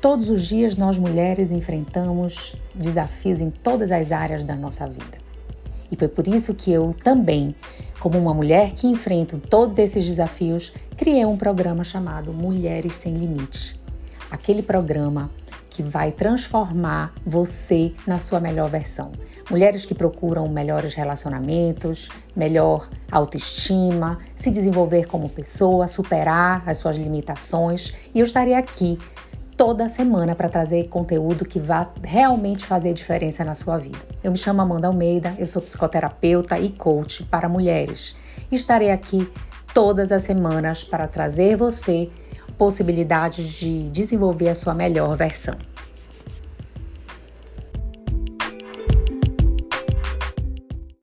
Todos os dias nós mulheres enfrentamos desafios em todas as áreas da nossa vida. E foi por isso que eu também, como uma mulher que enfrenta todos esses desafios, criei um programa chamado Mulheres Sem Limites. Aquele programa que vai transformar você na sua melhor versão. Mulheres que procuram melhores relacionamentos, melhor autoestima, se desenvolver como pessoa, superar as suas limitações. E eu estarei aqui toda semana para trazer conteúdo que vá realmente fazer diferença na sua vida. Eu me chamo Amanda Almeida, eu sou psicoterapeuta e coach para mulheres. Estarei aqui todas as semanas para trazer você possibilidades de desenvolver a sua melhor versão.